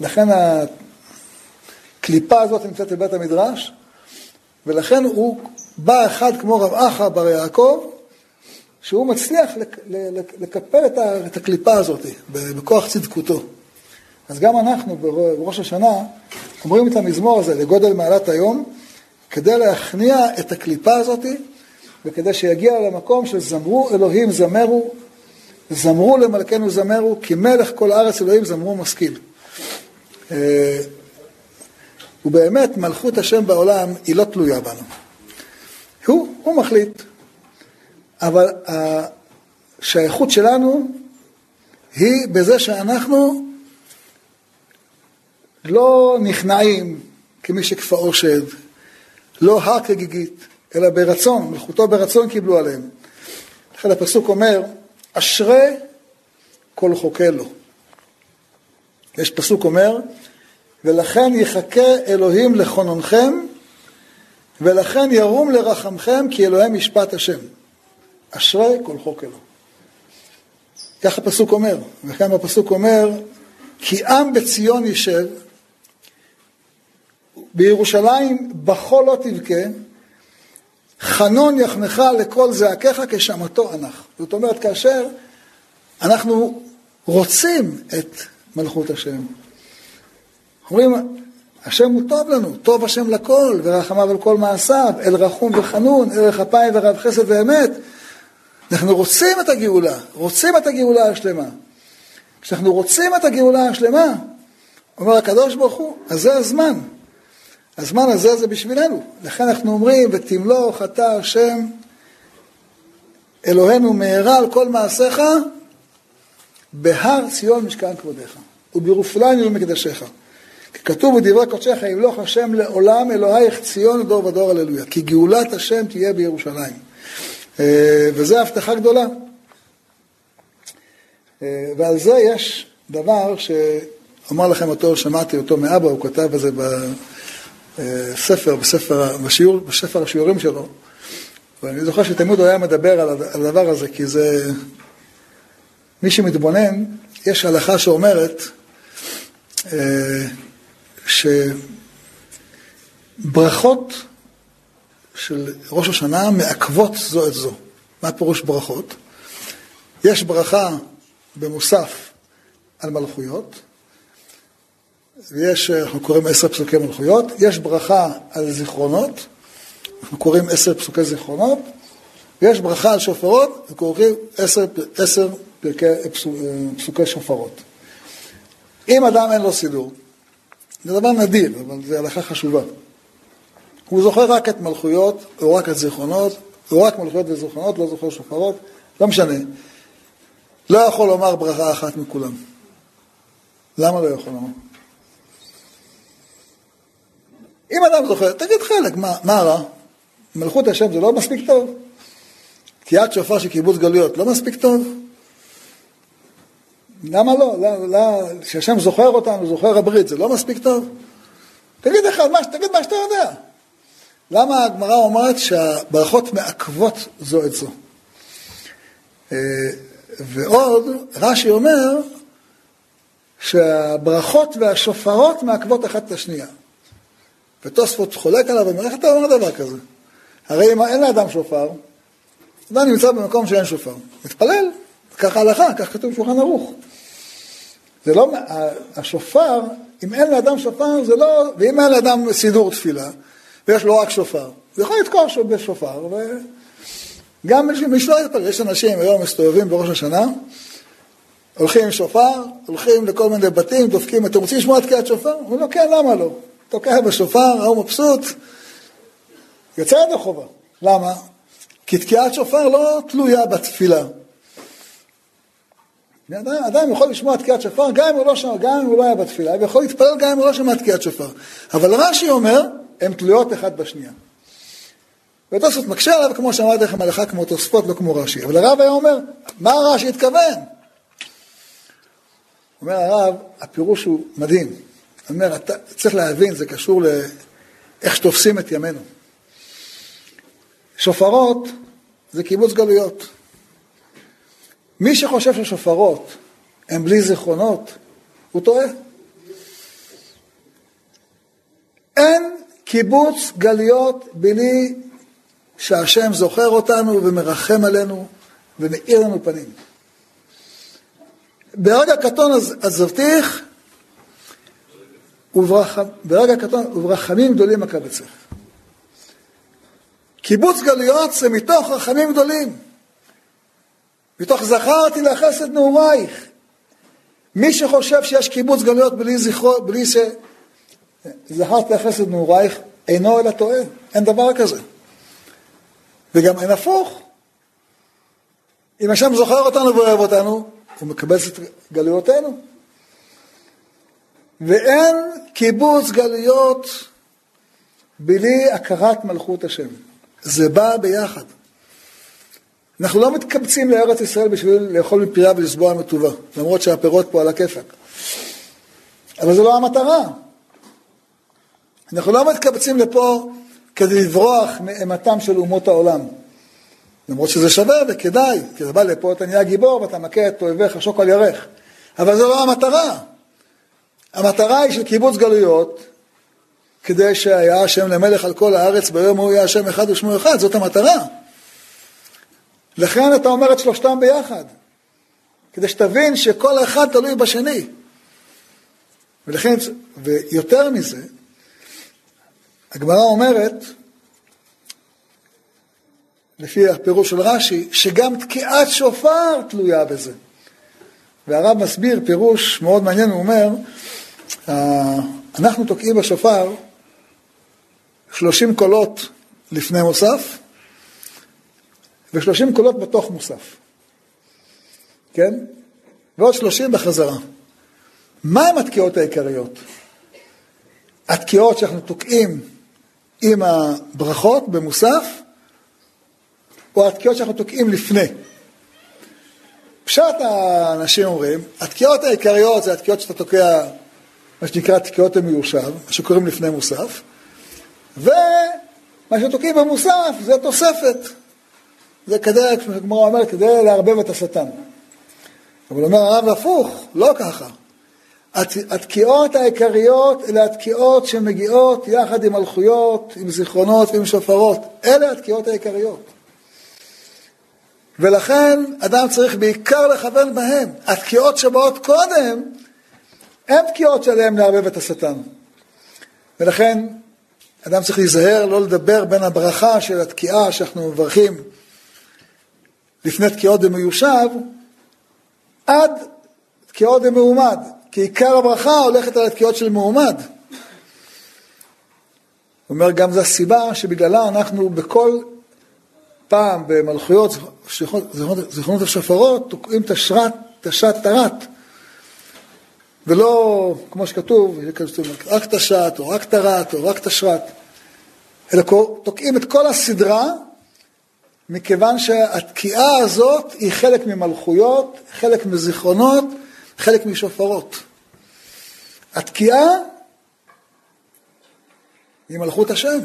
לכן הקליפה הזאת נמצאת בבית המדרש, ולכן הוא בא אחד כמו רב אחא בר יעקב, שהוא מצליח לקפל את הקליפה הזאת בכוח צדקותו. אז גם אנחנו בראש השנה אומרים את המזמור הזה לגודל מעלת היום, כדי להכניע את הקליפה הזאת וכדי שיגיע למקום של זמרו אלוהים זמרו, זמרו למלכנו זמרו, כי מלך כל הארץ אלוהים זמרו משכיל. אה, ובאמת מלכות השם בעולם היא לא תלויה בנו. הוא, הוא מחליט. אבל השייכות שלנו היא בזה שאנחנו לא נכנעים כמי שכפאו שד, לא הר כגיגית, אלא ברצון, מלכותו ברצון קיבלו עליהם. לכן הפסוק אומר, אשרי כל חוקה לו. יש פסוק אומר, ולכן יחכה אלוהים לכוננכם, ולכן ירום לרחמכם, כי אלוהים משפט השם. אשרי כל חוק אלו. כך הפסוק אומר, וכאן הפסוק אומר, כי עם בציון יישב, בירושלים בחול לא תבכה, חנון יחנך לכל זעקיך כשמתו אנח. זאת אומרת, כאשר אנחנו רוצים את מלכות השם, אומרים, השם הוא טוב לנו, טוב השם לכל, ורחמיו על כל מעשיו, אל רחום וחנון, ערך אפיים ורב חסד ואמת. אנחנו רוצים את הגאולה, רוצים את הגאולה השלמה. כשאנחנו רוצים את הגאולה השלמה, אומר הקדוש ברוך הוא, אז זה הזמן. הזמן הזה זה בשבילנו. לכן אנחנו אומרים, ותמלוך אתה השם אלוהינו מהרה על כל מעשיך, בהר ציון משכן כבודיך, ובירופליים ומקדשיך. כי כתוב בדברי קודשך, ימלוך השם לעולם אלוהיך ציון לדור ודור הללויה. כי גאולת השם תהיה בירושלים. אה, וזו הבטחה גדולה. אה, ועל זה יש דבר שאומר לכם אותו, שמעתי אותו מאבא, הוא כתב את זה בספר, בספר, בשיעור, בספר השיעורים שלו. ואני זוכר שתמיד הוא היה מדבר על הדבר הזה, כי זה... מי שמתבונן, יש הלכה שאומרת אה, שברכות של ראש השנה מעכבות זו את זו. מה פירוש ברכות? יש ברכה במוסף על מלכויות, ויש, אנחנו קוראים עשר פסוקי מלכויות, יש ברכה על זיכרונות, אנחנו קוראים עשר פסוקי זיכרונות, ויש ברכה על שופרות, וקוראים עשר, עשר פרקי, פסוקי שופרות. אם אדם אין לו סידור, זה דבר נדיר, אבל זו הלכה חשובה. הוא זוכר רק את מלכויות, או רק את זיכרונות, או רק מלכויות וזיכרונות, לא זוכר שופרות, לא משנה. לא יכול לומר ברכה אחת מכולם. למה לא יכול לומר? אם אדם זוכר, תגיד חלק, מה, מה רע? מלכות השם זה לא מספיק טוב? תקיעת שופר של קיבוץ גלויות לא מספיק טוב? למה לא? כשהשם לא, זוכר אותנו, זוכר הברית, זה לא מספיק טוב? תגיד אחד, מה, תגיד מה שאתה יודע. למה הגמרא אומרת שהברכות מעכבות זו את זו? אה, ועוד, רש"י אומר שהברכות והשופרות מעכבות אחת את השנייה. ותוספות חולק עליו ואומר, איך אתה אומר דבר כזה? הרי אם אין לאדם שופר, אדם נמצא במקום שאין שופר. מתפלל, ככה הלכה, כך כתוב בשולחן ערוך. זה לא, השופר, אם אין לאדם שופר, זה לא, ואם אין לאדם סידור תפילה, ויש לו רק שופר. הוא יכול לתקוע בשופר, וגם מי שלא יתפלל, יש אנשים היום מסתובבים בראש השנה, הולכים עם שופר, הולכים לכל מיני בתים, דופקים, אתם רוצים לשמוע תקיעת שופר? אומרים לו, כן, למה לא? תוקע בשופר, ההוא מבסוט, יוצא ידי חובה. למה? כי תקיעת שופר לא תלויה בתפילה. אדם, אדם יכול לשמוע תקיעת שופר גם אם הוא לא שמע, גם אם הוא לא היה בתפילה, ויכול להתפלל גם אם הוא לא שמע תקיעת שופר. אבל רש"י אומר, הן תלויות אחת בשנייה. ותוספות מקשה עליו, כמו שאמרתי לכם, הלכה כמו תוספות, לא כמו רש"י. אבל הרב היה אומר, מה רש"י התכוון? אומר הרב, הפירוש הוא מדהים. אומר, אתה צריך להבין, זה קשור לאיך שתופסים את ימינו. שופרות זה קיבוץ גלויות. מי שחושב ששופרות הם בלי זיכרונות, הוא טועה. אין קיבוץ גלויות בלי שהשם זוכר אותנו ומרחם עלינו ומאיר לנו פנים. ברגע קטון עזבתיך, ברגע קטון וברחמים גדולים אקבצך. קיבוץ גלויות זה מתוך רחמים גדולים. מתוך זכרתי לחסד נעורייך. מי שחושב שיש קיבוץ גלויות בלי זכרו, בלי שזכרתי לחסד נעורייך, אינו אלא טועה. אין דבר כזה. וגם אין הפוך. אם השם זוכר אותנו ואוהב אותנו, הוא מקבל את גלויותינו. ואין קיבוץ גלויות בלי הכרת מלכות השם. זה בא ביחד. אנחנו לא מתקבצים לארץ ישראל בשביל לאכול מפריה ולסבוע מטובה, למרות שהפירות פה על הכיפק. אבל זו לא המטרה. אנחנו לא מתקבצים לפה כדי לברוח מאימתם של אומות העולם. למרות שזה שווה וכדאי, כי אתה בא לפה, אתה נהיה גיבור ואתה מכה את אויביך שוק על ירך. אבל זו לא המטרה. המטרה היא של קיבוץ גלויות, כדי שהיה השם למלך על כל הארץ, ביום הוא יהיה השם אחד ושמו אחד, זאת המטרה. לכן אתה אומר את שלושתם ביחד, כדי שתבין שכל אחד תלוי בשני. ולכן, ויותר מזה, הגמרא אומרת, לפי הפירוש של רש"י, שגם תקיעת שופר תלויה בזה. והרב מסביר פירוש מאוד מעניין, הוא אומר, אנחנו תוקעים בשופר שלושים קולות לפני מוסף, ושלושים קולות בתוך מוסף, כן? ועוד שלושים בחזרה. מה הם התקיעות העיקריות? התקיעות שאנחנו תוקעים עם הברכות במוסף, או התקיעות שאנחנו תוקעים לפני. פשט האנשים אומרים, התקיעות העיקריות זה התקיעות שאתה תוקע, מה שנקרא תקיעות המיושב, מה שקוראים לפני מוסף, ומה שתוקעים במוסף זה תוספת. זה כדי, כמו שהגמרא אומרת, כדי לערבב את השטן. אבל אומר הרב הפוך, לא ככה. התקיעות העיקריות אלה התקיעות שמגיעות יחד עם מלכויות, עם זיכרונות ועם שופרות. אלה התקיעות העיקריות. ולכן אדם צריך בעיקר לכוון בהם. התקיעות שבאות קודם, הן תקיעות שעליהן לערבב את השטן. ולכן אדם צריך להיזהר לא לדבר בין הברכה של התקיעה שאנחנו מברכים לפני תקיעות במיושב, עד תקיעות במעומד, כי עיקר הברכה הולכת על התקיעות של מעומד. הוא אומר, גם זו הסיבה שבגללה אנחנו בכל פעם במלכויות, זיכרונות השופרות, תוקעים את השת תרת. ולא, כמו שכתוב, רק את השת, או רק תרת, או רק את השרת, אלא תוקעים את כל הסדרה, מכיוון שהתקיעה הזאת היא חלק ממלכויות, חלק מזיכרונות, חלק משופרות. התקיעה היא מלכות השם.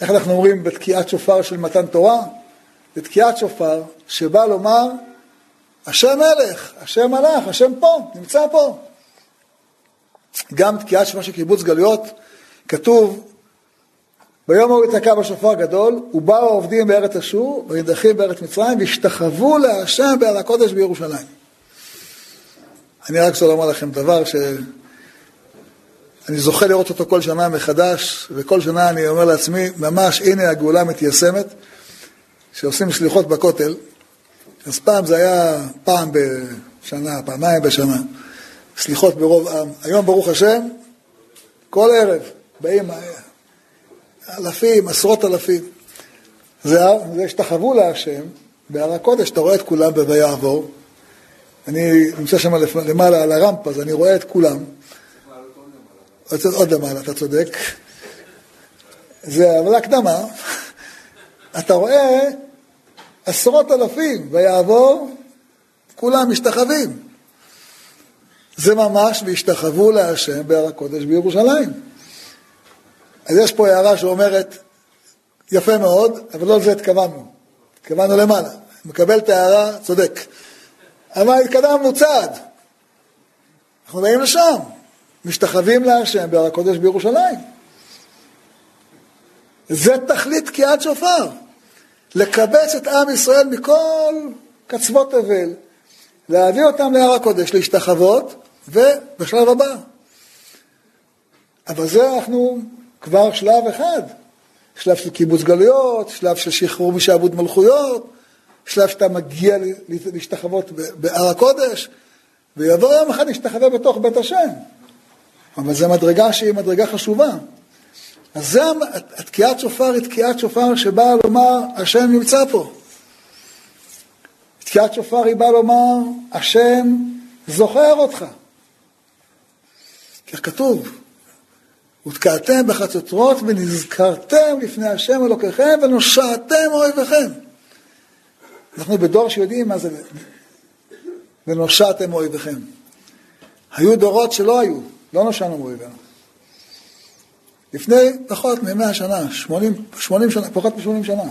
איך אנחנו אומרים בתקיעת שופר של מתן תורה? בתקיעת שופר שבא לומר, השם מלך, השם מלך, השם פה, נמצא פה. גם תקיעת שופר של קיבוץ גלויות, כתוב, ביום ההוא יתקע בשופר גדול, ובאו העובדים בארץ אשור, וידחים בארץ מצרים, והשתחוו להשם בהר הקודש בירושלים. אני רק רוצה לומר לכם דבר ש... אני זוכה לראות אותו כל שנה מחדש, וכל שנה אני אומר לעצמי, ממש הנה הגאולה מתיישמת, שעושים סליחות בכותל. אז פעם זה היה פעם בשנה, פעמיים בשנה, סליחות ברוב עם. היום ברוך השם, כל ערב באים אלפים, עשרות אלפים. זה, זה השתחוו להשם, בהר הקודש, אתה רואה את כולם ב"ויעבור". אני נמצא שם למעלה על הרמפה, אז אני רואה את כולם. עוד למעלה, אתה צודק. זה אבל הקדמה. אתה רואה עשרות אלפים, ויעבור, כולם משתחווים. זה ממש והשתחוו להשם בהר הקודש בירושלים. אז יש פה הערה שאומרת, יפה מאוד, אבל לא לזה התכוונו. התכוונו למעלה. מקבל את ההערה, צודק. אבל התקדמנו צעד. אנחנו באים לשם, משתחווים להשם בהר הקודש בירושלים. זה תכלית תקיעת שופר. לקבץ את עם ישראל מכל קצוות תבל, להביא אותם להר הקודש, להשתחוות, ובשלב הבא. אבל זה אנחנו כבר שלב אחד. שלב של קיבוץ גלויות, שלב של שחרור משעבוד מלכויות, שלב שאתה מגיע להשתחוות בהר הקודש, ויבוא יום אחד להשתחווה בתוך בית השם. אבל זו מדרגה שהיא מדרגה חשובה. אז זה, התקיעת שופר היא תקיעת שופר שבאה לומר, השם נמצא פה. תקיעת שופר היא באה לומר, השם זוכר אותך. כך כתוב, ותקעתם בחצוצרות ונזכרתם לפני השם אלוקיכם ונושעתם אויביכם. אנחנו בדור שיודעים מה זה ונושעתם אויביכם. היו דורות שלא היו, לא נושענו מאויבינו. לפני פחות מ-100 שנה, 80, 80 שנה, פחות מ-80 שנה.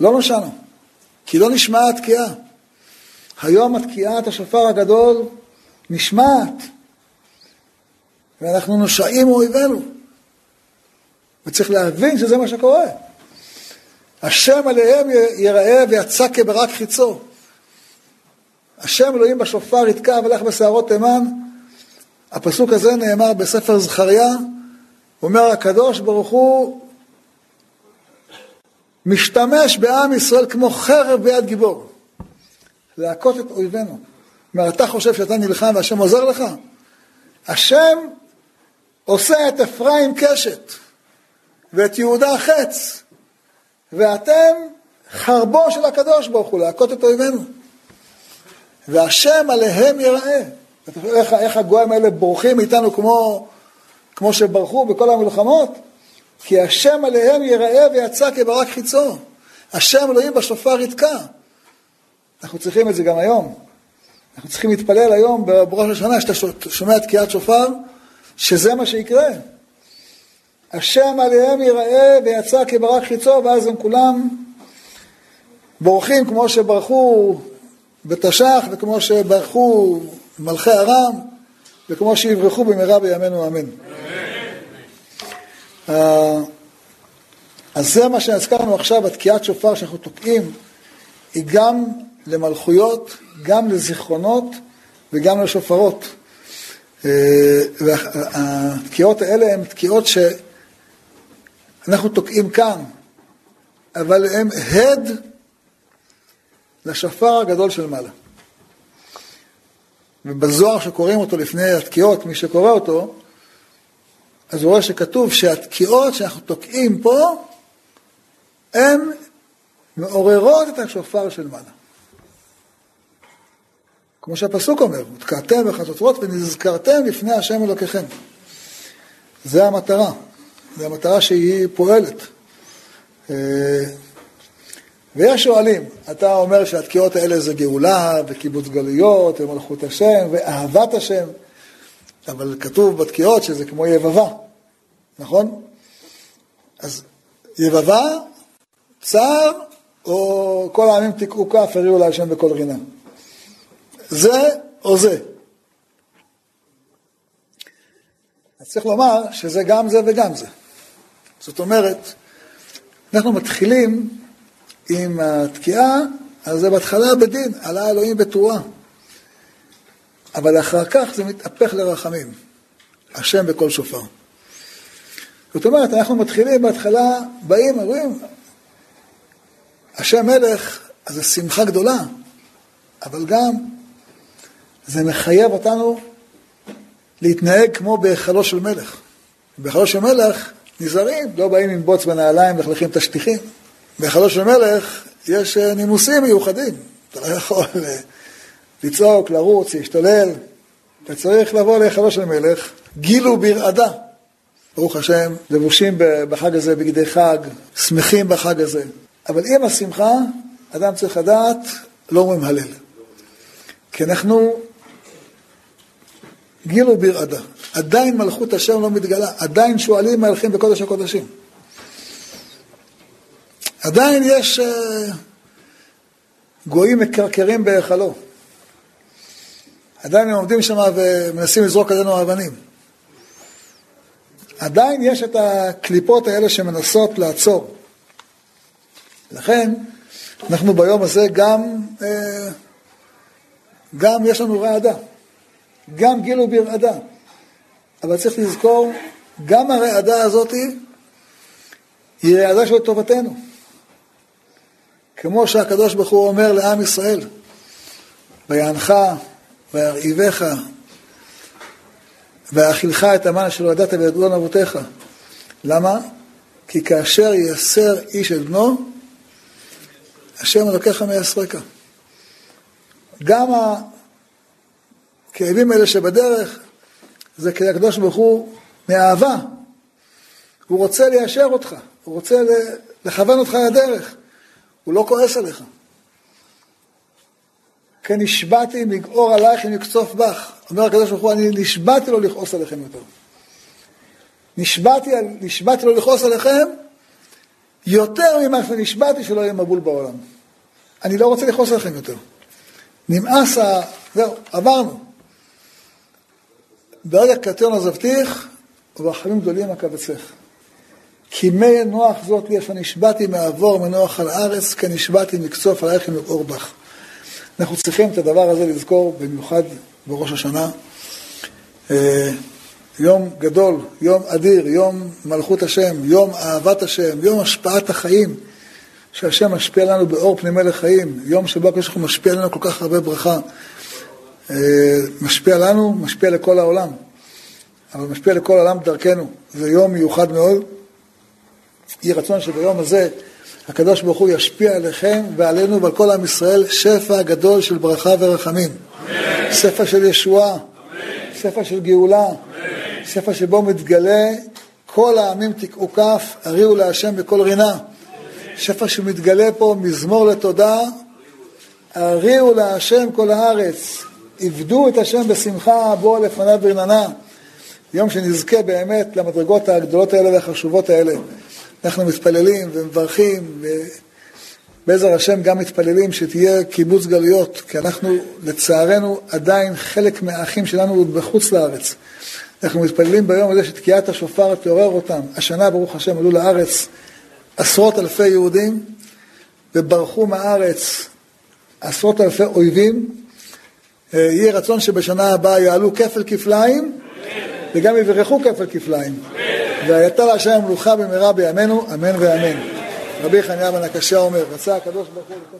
לא נושענו, כי לא נשמעה התקיעה. היום התקיעת השופר הגדול נשמעת, ואנחנו נושעים מאויבינו. וצריך להבין שזה מה שקורה. השם עליהם יראה ויצא כברק חיצו. השם אלוהים בשופר יתקע ולך בשערות תימן. הפסוק הזה נאמר בספר זכריה, אומר הקדוש ברוך הוא משתמש בעם ישראל כמו חרב ביד גיבור, להכות את אויבינו. אומר, אתה חושב שאתה נלחם והשם עוזר לך? השם עושה את אפרים קשת ואת יהודה חץ, ואתם חרבו של הקדוש ברוך הוא, להכות את אויבינו. והשם עליהם יראה. איך, איך הגויים האלה בורחים איתנו כמו, כמו שברחו בכל המלחמות? כי השם עליהם יראה ויצא כברק חיצו. השם אלוהים בשופר יתקע. אנחנו צריכים את זה גם היום. אנחנו צריכים להתפלל היום בראש השנה, שאתה שומע תקיעת שופר, שזה מה שיקרה. השם עליהם יראה ויצא כברק חיצו, ואז הם כולם בורחים כמו שברחו בתש"ח וכמו שברחו מלכי ארם וכמו שיברחו במהרה בימינו אמן. אה, אז זה מה שהזכרנו עכשיו, התקיעת שופר שאנחנו תוקעים, היא גם למלכויות, גם לזיכרונות וגם לשופרות. אה, והתקיעות האלה הן תקיעות שאנחנו תוקעים כאן, אבל הן הד לשופר הגדול של מעלה. ובזוהר שקוראים אותו לפני התקיעות, מי שקורא אותו, אז הוא רואה שכתוב שהתקיעות שאנחנו תוקעים פה, הן מעוררות את השופר של מעלה. כמו שהפסוק אומר, ותקעתם בחצוצרות ונזכרתם לפני השם אלוקיכם. זה המטרה, זה המטרה שהיא פועלת. ויש שואלים, אתה אומר שהתקיעות האלה זה גאולה וקיבוץ גלויות ומלכות השם ואהבת השם, אבל כתוב בתקיעות שזה כמו יבבה, נכון? אז יבבה, צער, או כל העמים תקעו כף, הריעו להשם בכל רינה. זה או זה. אז צריך לומר שזה גם זה וגם זה. זאת אומרת, אנחנו מתחילים עם התקיעה, אז זה בהתחלה בדין, עלה אלוהים בתרועה. אבל אחר כך זה מתהפך לרחמים. השם בקול שופר. זאת אומרת, אנחנו מתחילים בהתחלה, באים, אומרים, השם מלך, אז זו שמחה גדולה, אבל גם זה מחייב אותנו להתנהג כמו בהיכלו של מלך. בהיכלו של מלך נזהרים, לא באים עם בוץ בנעליים, מלכלכים את השטיחים. בהיכלו של מלך יש אה, נימוסים מיוחדים. אתה לא יכול אה, לצעוק, לרוץ, להשתולל. אתה צריך לבוא להיכלו של מלך, גילו ברעדה. ברוך השם, לבושים בחג הזה בגדי חג, שמחים בחג הזה. אבל עם השמחה, אדם צריך לדעת, לא אומרים הלל. כי אנחנו גילו ברעדה. עדיין מלכות השם לא מתגלה, עדיין שועלים מהלכים בקודש הקודשים. עדיין יש uh, גויים מקרקרים בהיכלו. עדיין הם עומדים שם ומנסים לזרוק עלינו אבנים. עדיין יש את הקליפות האלה שמנסות לעצור. לכן, אנחנו ביום הזה גם, אה, גם יש לנו רעדה, גם גילו ברעדה. אבל צריך לזכור, גם הרעדה הזאת היא רעדה של טובתנו. כמו שהקדוש ברוך הוא אומר לעם ישראל, ויענך וירעיבך ויאכילך את המן שלא ידעת וידעון אבותיך. למה? כי כאשר ייסר איש את בנו, השם אלוקיך מייסרק. גם הכאבים האלה שבדרך, זה כי הקדוש ברוך הוא מאהבה. הוא רוצה ליישר אותך, הוא רוצה לכוון אותך לדרך, הוא לא כועס עליך. כן נשבעתי לגעור עלייך אם יקצוף בך. אומר הקדוש ברוך הוא, אני נשבעתי לו לכעוס עליכם יותר. נשבעתי, נשבעתי לו לכעוס עליכם יותר ממה שנשבעתי שלא יהיה מבול בעולם. אני לא רוצה לכעוס עליכם יותר. נמאס ה... זהו, עברנו. ברגע קטן עזבתיך, וברחמים גדולים אקבצך. כי מי נוח זאת לי, אשר נשבעתי מעבור מנוח על הארץ, כי נשבעתי מקצוף עלייך עם אור בך. אנחנו צריכים את הדבר הזה לזכור, במיוחד בראש השנה. אה, יום גדול, יום אדיר, יום מלכות השם, יום אהבת השם, יום השפעת החיים, שהשם משפיע לנו באור פנימי לחיים, יום שבו הקדוש ברוך הוא משפיע לנו כל כך הרבה ברכה. אה, משפיע לנו, משפיע לכל העולם, אבל משפיע לכל העולם דרכנו. זה יום מיוחד מאוד. יהי רצון שביום הזה הקדוש ברוך הוא ישפיע עליכם ועלינו ועל כל עם ישראל שפע גדול של ברכה ורחמים. אמן. שפע של ישועה, שפע של גאולה, אמן. שפע שבו מתגלה כל העמים תקעו כף, הריעו להשם בכל רינה. שפע שמתגלה פה מזמור לתודה, הריעו להשם כל הארץ, עבדו את השם בשמחה, בואו לפניו ברננה. יום שנזכה באמת למדרגות הגדולות האלה והחשובות האלה. אנחנו מתפללים ומברכים, ובעזר השם גם מתפללים שתהיה קיבוץ גלויות, כי אנחנו לצערנו עדיין חלק מהאחים שלנו עוד בחוץ לארץ. אנחנו מתפללים ביום הזה שתקיעת השופר תעורר אותם. השנה, ברוך השם, עלו לארץ עשרות אלפי יהודים, וברחו מהארץ עשרות אלפי אויבים. אה, יהיה רצון שבשנה הבאה יעלו כפל כפליים, וגם יברכו כפל כפליים. והייתה להשם המלוכה במהרה בימינו, אמן ואמן. רבי חניה בן הקשה אומר, רצה הקדוש ברוך הוא